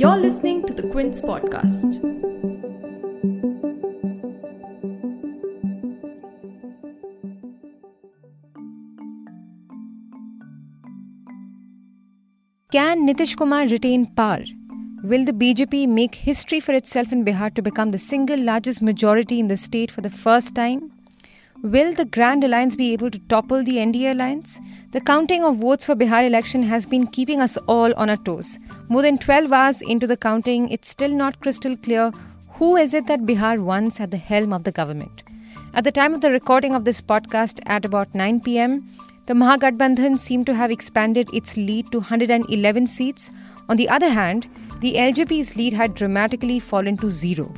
You're listening to the Quint podcast. Can Nitish Kumar retain power? Will the BJP make history for itself in Bihar to become the single largest majority in the state for the first time? Will the Grand Alliance be able to topple the NDA alliance? The counting of votes for Bihar election has been keeping us all on our toes. More than 12 hours into the counting, it's still not crystal clear who is it that Bihar wants at the helm of the government. At the time of the recording of this podcast at about 9 pm, the Mahagathbandhan seemed to have expanded its lead to 111 seats. On the other hand, the LJP's lead had dramatically fallen to zero.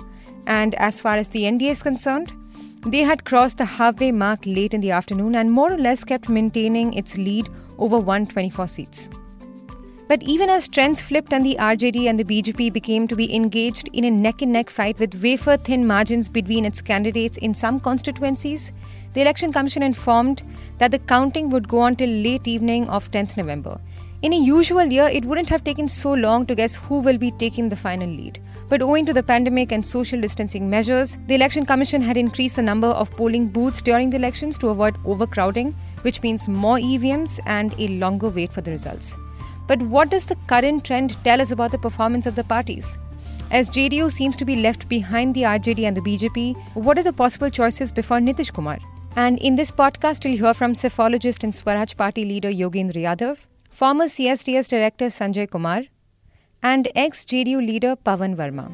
And as far as the NDA is concerned, they had crossed the halfway mark late in the afternoon and more or less kept maintaining its lead over 124 seats. But even as trends flipped and the RJD and the BJP became to be engaged in a neck and neck fight with wafer thin margins between its candidates in some constituencies, the Election Commission informed that the counting would go on till late evening of 10th November. In a usual year, it wouldn't have taken so long to guess who will be taking the final lead. But owing to the pandemic and social distancing measures, the Election Commission had increased the number of polling booths during the elections to avoid overcrowding, which means more EVMs and a longer wait for the results. But what does the current trend tell us about the performance of the parties? As JDU seems to be left behind the RJD and the BJP, what are the possible choices before Nitish Kumar? And in this podcast, we'll hear from psephologist and Swaraj Party leader Yogendra Yadav, former CSDS director Sanjay Kumar, and ex JDU leader Pawan Verma.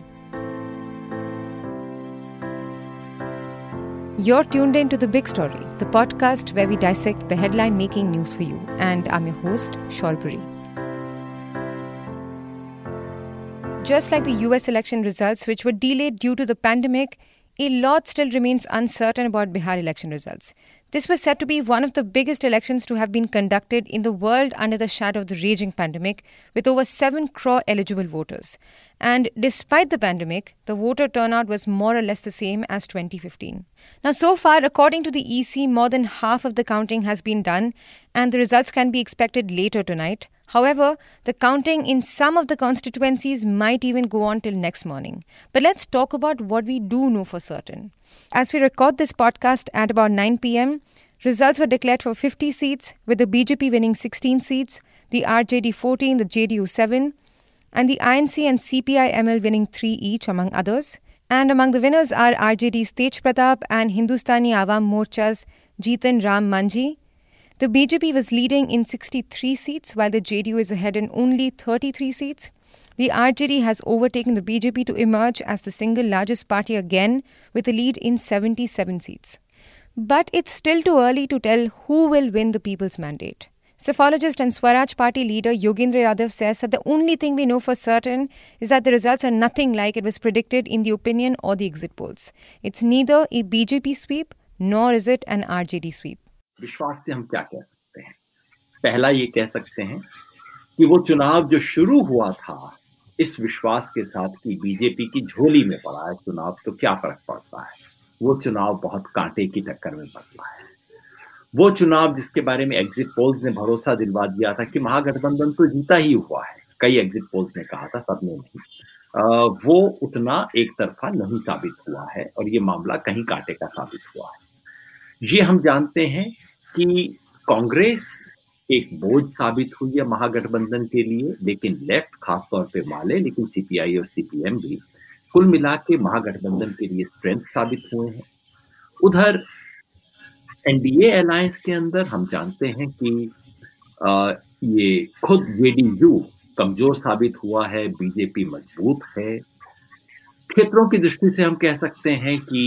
You're tuned in to The Big Story, the podcast where we dissect the headline making news for you. And I'm your host, Shorbori. Just like the US election results, which were delayed due to the pandemic, a lot still remains uncertain about Bihar election results. This was said to be one of the biggest elections to have been conducted in the world under the shadow of the raging pandemic, with over 7 crore eligible voters. And despite the pandemic, the voter turnout was more or less the same as 2015. Now, so far, according to the EC, more than half of the counting has been done, and the results can be expected later tonight. However, the counting in some of the constituencies might even go on till next morning. But let's talk about what we do know for certain. As we record this podcast at about 9 pm, results were declared for 50 seats, with the BJP winning 16 seats, the RJD 14, the JDU 7, and the INC and CPI ML winning 3 each, among others. And among the winners are RJD's Tej Pratap and Hindustani Awam Morcha's Jitan Ram Manjhi. The BJP was leading in 63 seats, while the JDU is ahead in only 33 seats. The RJD has overtaken the BJP to emerge as the single largest party again with a lead in 77 seats. But it's still too early to tell who will win the people's mandate. Psephologist and Swaraj Party leader Yogendra Yadav says that the only thing we know for certain is that the results are nothing like it was predicted in the opinion or the exit polls. It's neither a BJP sweep nor is it an RJD sweep. विश्वास से हम क्या कह सकते हैं पहला ये कह सकते हैं कि वो चुनाव जो शुरू हुआ था इस विश्वास के साथ कि बीजेपी की झोली में पड़ा है चुनाव तो क्या फ़र्क पड़ता है? वो चुनाव बहुत कांटे की टक्कर में बदला है। वो चुनाव जिसके बारे में एग्जिट पोल्स ने भरोसा दिलवा दिया था कि महागठबंधन तो जीता ही हुआ है, कई एग्जिट पोल्स ने कहा था, सबने नहीं। वो उतना एक तरफा नहीं साबित हुआ है और ये मामला कहीं कांटे का साबित हुआ है। ये हम जानते हैं कि कांग्रेस एक बोझ साबित हुई है महागठबंधन के लिए लेकिन लेफ़्ट खासतौर पे माले लेकिन सीपीआई और सीपीएम भी कुल मिला के महागठबंधन के लिए स्ट्रेंथ साबित हुए हैं। उधर एनडीए अलायंस के अंदर हम जानते हैं कि आ, ये खुद जेडीयू कमज़ोर साबित हुआ है बीजेपी मज़बूत है। क्षेत्रों की दृष्टि से हम कह सकते हैं कि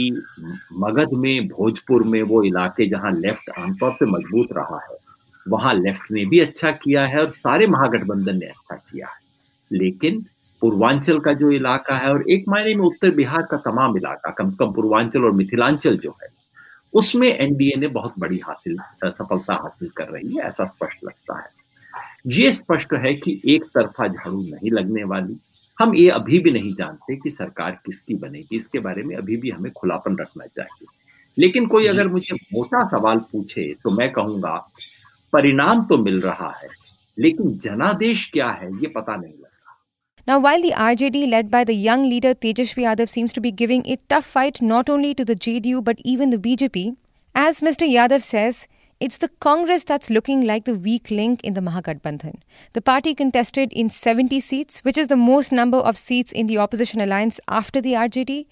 मगध में भोजपुर में वो इलाके जहाँ लेफ़्ट आमतौर पे मज़बूत रहा है। वहाँ लेफ़्ट ने भी अच्छा किया है और सारे महागठबंधन ने अच्छा किया है। लेकिन पूर्वांचल का जो इलाका है और एक मायने में उत्तर बिहार का तमाम इलाका कम से कम पूर्वांचल और मिथिलांचल जो है उसमें एनडीए ने बहुत बड़ी हासिल सफलता हासिल कर रही है ऐसा स्पष्ट लगता है। ये स्पष्ट है कि एक तरफा झाड़ू नहीं लगने वाली। हम ये अभी भी नहीं जानते कि सरकार किसकी बनेगी इसके बारे में अभी भी हमें खुलापन रखना चाहिए। लेकिन कोई अगर मुझे मोटा सवाल पूछे तो मैं कहूँगा परिणाम तो मिल रहा है लेकिन जनादेश क्या है ये पता नहीं Now, while the RJD, led by the young leader Tejashwi Yadav, seems to be giving a tough fight not only to the JDU but even the BJP, as Mr. Yadav says, it's the Congress that's looking like the weak link in the Mahagathbandhan. The party contested in 70 seats, which is the most number of seats in the opposition alliance after the RJD.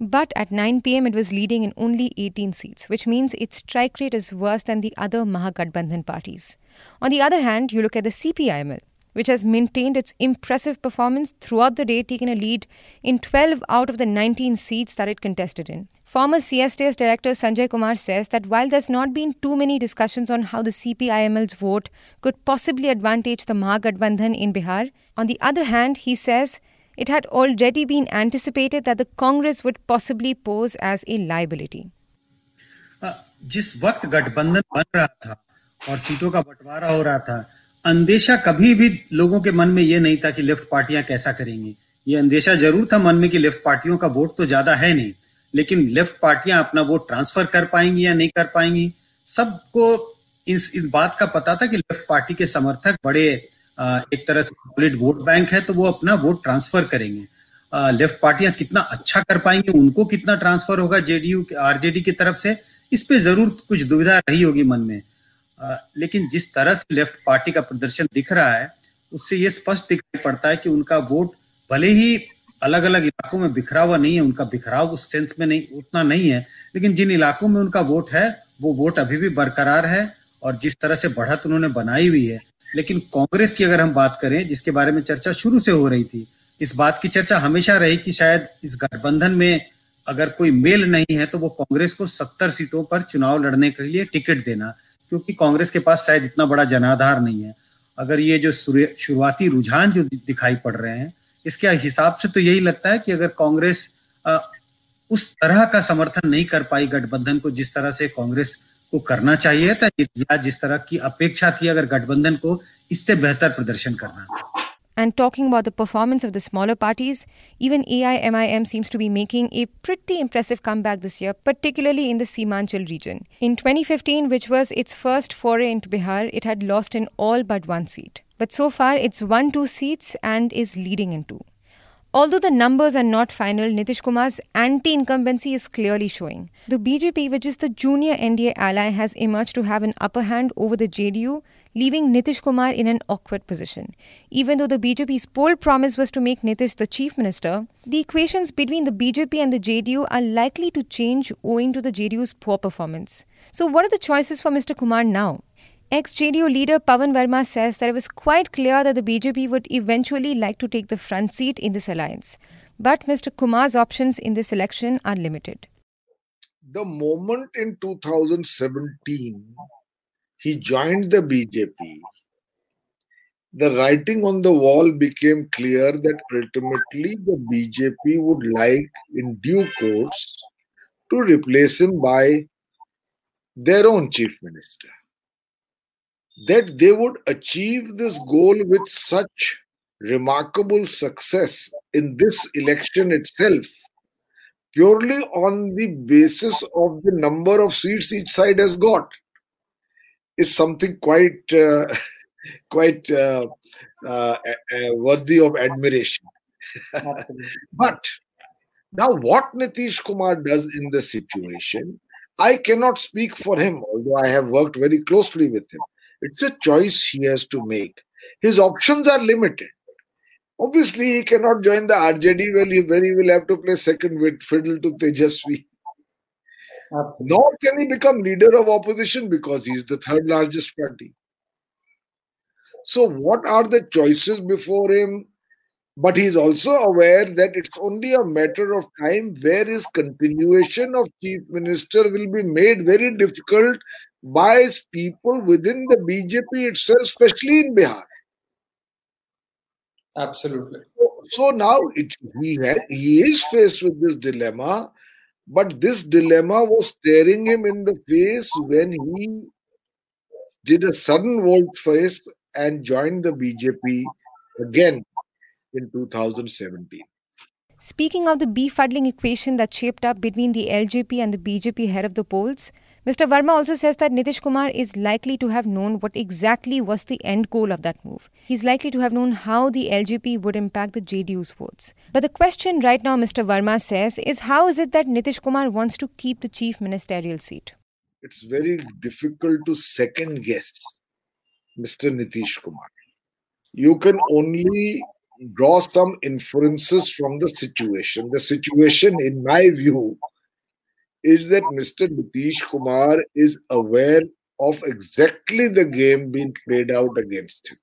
But at 9 pm, it was leading in only 18 seats, which means its strike rate is worse than the other Mahagathbandhan parties. On the other hand, you look at the CPIML, which has maintained its impressive performance throughout the day, taking a lead in 12 out of the 19 seats that it contested in. Former CSDS director Sanjay Kumar says that while there's not been too many discussions on how the CPIML's vote could possibly advantage the Mahagathbandhan in Bihar, on the other hand, he says it had already been anticipated that the Congress would possibly pose as a liability. जिस वक्त गठबंधन बन रहा था और सीटों का बंटवारा हो रहा था, अंदेशा कभी भी लोगों के मन में ये नहीं था कि लेफ़्ट पार्टियाँ कैसा करेंगी ये अंदेशा ज़रूर था मन में कि लेफ़्ट पार्टियों का वोट तो ज़्यादा है नहीं, लेकिन लेफ़्ट पार्टियाँ अपना वोट ट्रांसफ़र कर पाएँगी या नहीं कर पाएँगी, सबको इस इस बात का पता था कि लेफ़्ट पार्टी के समर्थक बड़े एक तरह से सॉलिड वोट बैंक है तो वो अपना वोट ट्रांसफ़र करेंगे। लेफ़्ट पार्टियाँ कितना अच्छा कर पाएँगे, उनको कितना ट्रांसफ़र होगा, जेडीयू, आरजेडी की तरफ़ से, इस पे ज़रूर कुछ दुविधा रही होगी मन में। लेकिन जिस तरह से लेफ़्ट पार्टी का प्रदर्शन दिख रहा है, उससे ये स्पष्ट दिखाई पड़ता है कि उनका वोट भले ही अलग अलग इलाकों में बिखरा हुआ नहीं है, उनका बिखराव उस सेंस में नहीं, उतना नहीं है, लेकिन जिन इलाकों में उनका वोट है, वो वोट अभी भी बरकरार है और जिस तरह से बढ़त उन्होंने बनाई हुई है लेकिन कांग्रेस की अगर हम बात करें, जिसके बारे में चर्चा शुरू से हो रही थी, इस बात की चर्चा हमेशा रही कि शायद इस गठबंधन में अगर कोई मेल नहीं है तो वो कांग्रेस को सत्तर सीटों पर चुनाव लड़ने के लिए टिकट देना, क्योंकि कांग्रेस के पास शायद इतना बड़ा जनाधार नहीं है। अगर ये जो शुरुआती रुझान जो दिखाई पड़ रहे हैं, इसके हिसाब से तो यही लगता है कि अगर कांग्रेस उस तरह का समर्थन नहीं कर पाई गठबंधन को, जिस तरह से कांग्रेस को करना चाहिए था या जिस तरह की अपेक्षा थी अगर गठबंधन को इससे बेहतर प्रदर्शन करना And talking about the performance of the smaller parties, even AIMIM seems to be making a pretty impressive comeback this year, particularly in the Simanchal region. In 2015, which was its first foray into Bihar, it had lost in all but one seat. But so far, it's won two seats and is leading in two. Although the numbers are not final, Nitish Kumar's anti incumbency is clearly showing. The BJP, which is the junior NDA ally, has emerged to have an upper hand over the JDU, leaving Nitish Kumar in an awkward position. Even though the BJP's poll promise was to make Nitish the chief minister, the equations between the BJP and the JDU are likely to change owing to the JDU's poor performance. So, what are the choices for Mr. Kumar now? Ex JDU leader Pawan Verma says that it was quite clear that the BJP would eventually like to take the front seat in this alliance. But Mr. Kumar's options in this election are limited. The moment in 2017 he joined the BJP, the writing on the wall became clear that ultimately the BJP would like, in due course, to replace him by their own chief minister that they would achieve this goal with such remarkable success in this election itself purely on the basis of the number of seats each side has got is something quite uh, quite uh, uh, worthy of admiration. But now what nitish kumar does in the situation i cannot speak for him although i have worked very closely with him it's a choice he has to make. His options are limited. Obviously, he cannot join the RJD well, he, where he will have to play second with fiddle to Tejashwi. Absolutely. Nor can he become leader of opposition because he is the third largest party. So, what are the choices before him? But he is also aware that it's only a matter of time where his continuation of chief minister will be made very difficult by his people within the BJP itself, especially in Bihar. Absolutely. So, so now it, he has, he is faced with this dilemma, but this dilemma was staring him in the face when he did a sudden volte face and joined the BJP again in 2017. Speaking of the befuddling equation that shaped up between the LJP and the BJP head of the polls, Mr. Verma also says that Nitish Kumar is likely to have known what exactly was the end goal of that move. He's likely to have known how the LJP would impact the JDU's votes. But the question right now, Mr. Verma says, is how is it that Nitish Kumar wants to keep the chief ministerial seat? It's very difficult to second guess Mr. Nitish Kumar. You can only draw some inferences from the situation. The situation, in my view, is that Mr. Nitish Kumar is aware of exactly the game being played out against him.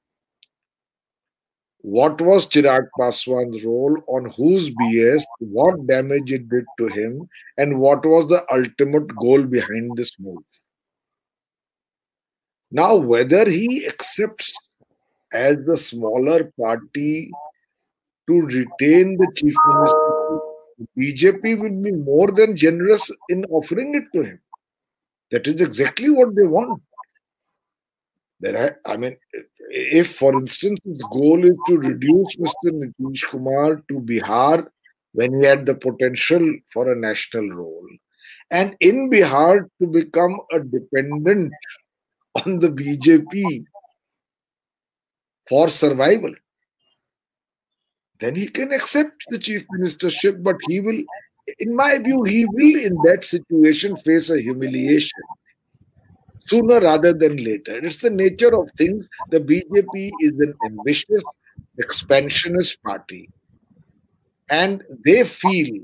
What was Chirag Paswan's role, on whose BS, what damage it did to him, and what was the ultimate goal behind this move? Now, whether he accepts as the smaller party to retain the chief minister BJP will be more than generous in offering it to him. That is exactly what they want. There, I mean, if, for instance, his goal is to reduce Mr. Nitish Kumar to Bihar when he had the potential for a national role, and in Bihar to become a dependent on the BJP for survival, then he can accept the chief ministership, but he will, in my view, he will in that situation face a humiliation sooner rather than later. It's the nature of things. The BJP is an ambitious, expansionist party, and they feel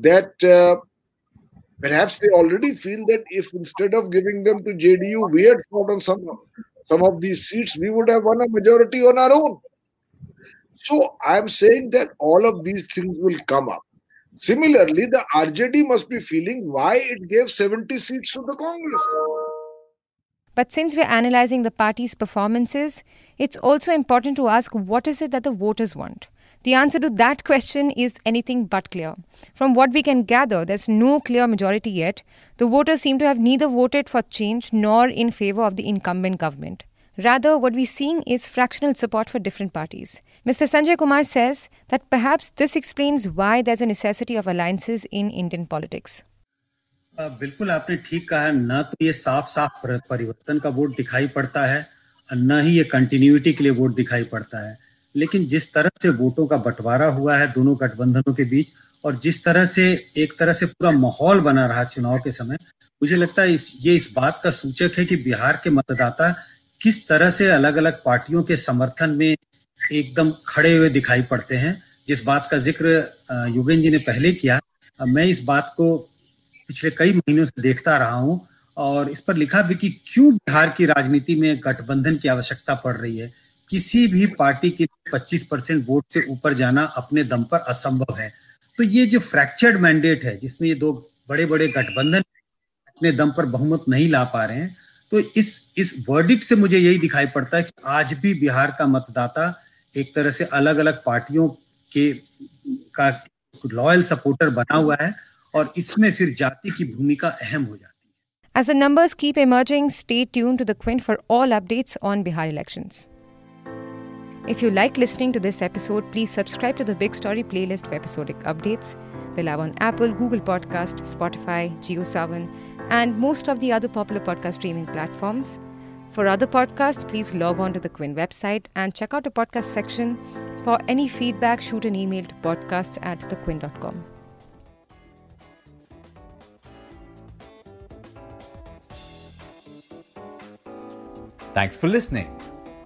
that uh, perhaps they already feel that if instead of giving them to JDU, we had fought on some some of these seats, we would have won a majority on our own. So I'm saying that all of these things will come up. Similarly, the RJD must be feeling why it gave 70 seats to the Congress. But since we're analyzing the party's performances, it's also important to ask what is it that the voters want? The answer to that question is anything but clear. From what we can gather, there's no clear majority yet. The voters seem to have neither voted for change nor in favor of the incumbent government. Rather, what we're seeing is fractional support for different parties. Mr. Sanjay Kumar says that perhaps this explains why there's a necessity of alliances in Indian politics. बिल्कुल आपने ठीक कहा न तो ये साफ साफ परिवर्तन का वोट दिखाई पड़ता है न ही ये कंटिन्यूटी के लिए वोट दिखाई पड़ता है लेकिन जिस तरह से वोटों का बंटवारा हुआ है दोनों गठबंधनों के बीच और जिस तरह से, एक तरह से पूरा माहौल बना रहा चुनाव के समय, मुझे लगता है इस, ये इस बात का सूचक है कि बिहार के मतदाता किस तरह से अलग अलग पार्टियों के समर्थन में एकदम खड़े हुए दिखाई पड़ते हैं। जिस बात का ज़िक्र युगेन जी ने पहले किया मैं इस बात को पिछले कई महीनों से देखता रहा हूँ और इस पर लिखा भी कि क्यों बिहार की राजनीति में गठबंधन की आवश्यकता पड़ रही है। किसी भी पार्टी के 25 परसेंट वोट से ऊपर जाना अपने दम पर असंभव है तो ये जो फ्रैक्चर्ड मैंडेट है जिसमें ये दो बड़े बड़े गठबंधन अपने दम पर बहुमत नहीं ला पा रहे हैं तो इस इस वर्डिक्ट से मुझे यही दिखाई पड़ता है कि आज भी बिहार का मतदाता एक तरह से अलग अलग पार्टियों के का लॉयल सपोर्टर बना हुआ है और इसमें फिर जाति की भूमिका अहम हो जाती है As the numbers keep emerging, stay tuned to the Quint for all updates on Bihar elections. If you like listening to this episode, please subscribe to the Big Story playlist for episodic updates. We're live on Apple, Google Podcast, Spotify, JioSaavn, and most of the other popular podcast streaming platforms. For other podcasts, please log on to the Quint website and check out the podcast section. For any feedback, shoot an email to podcasts at thequint.com. Thanks for listening.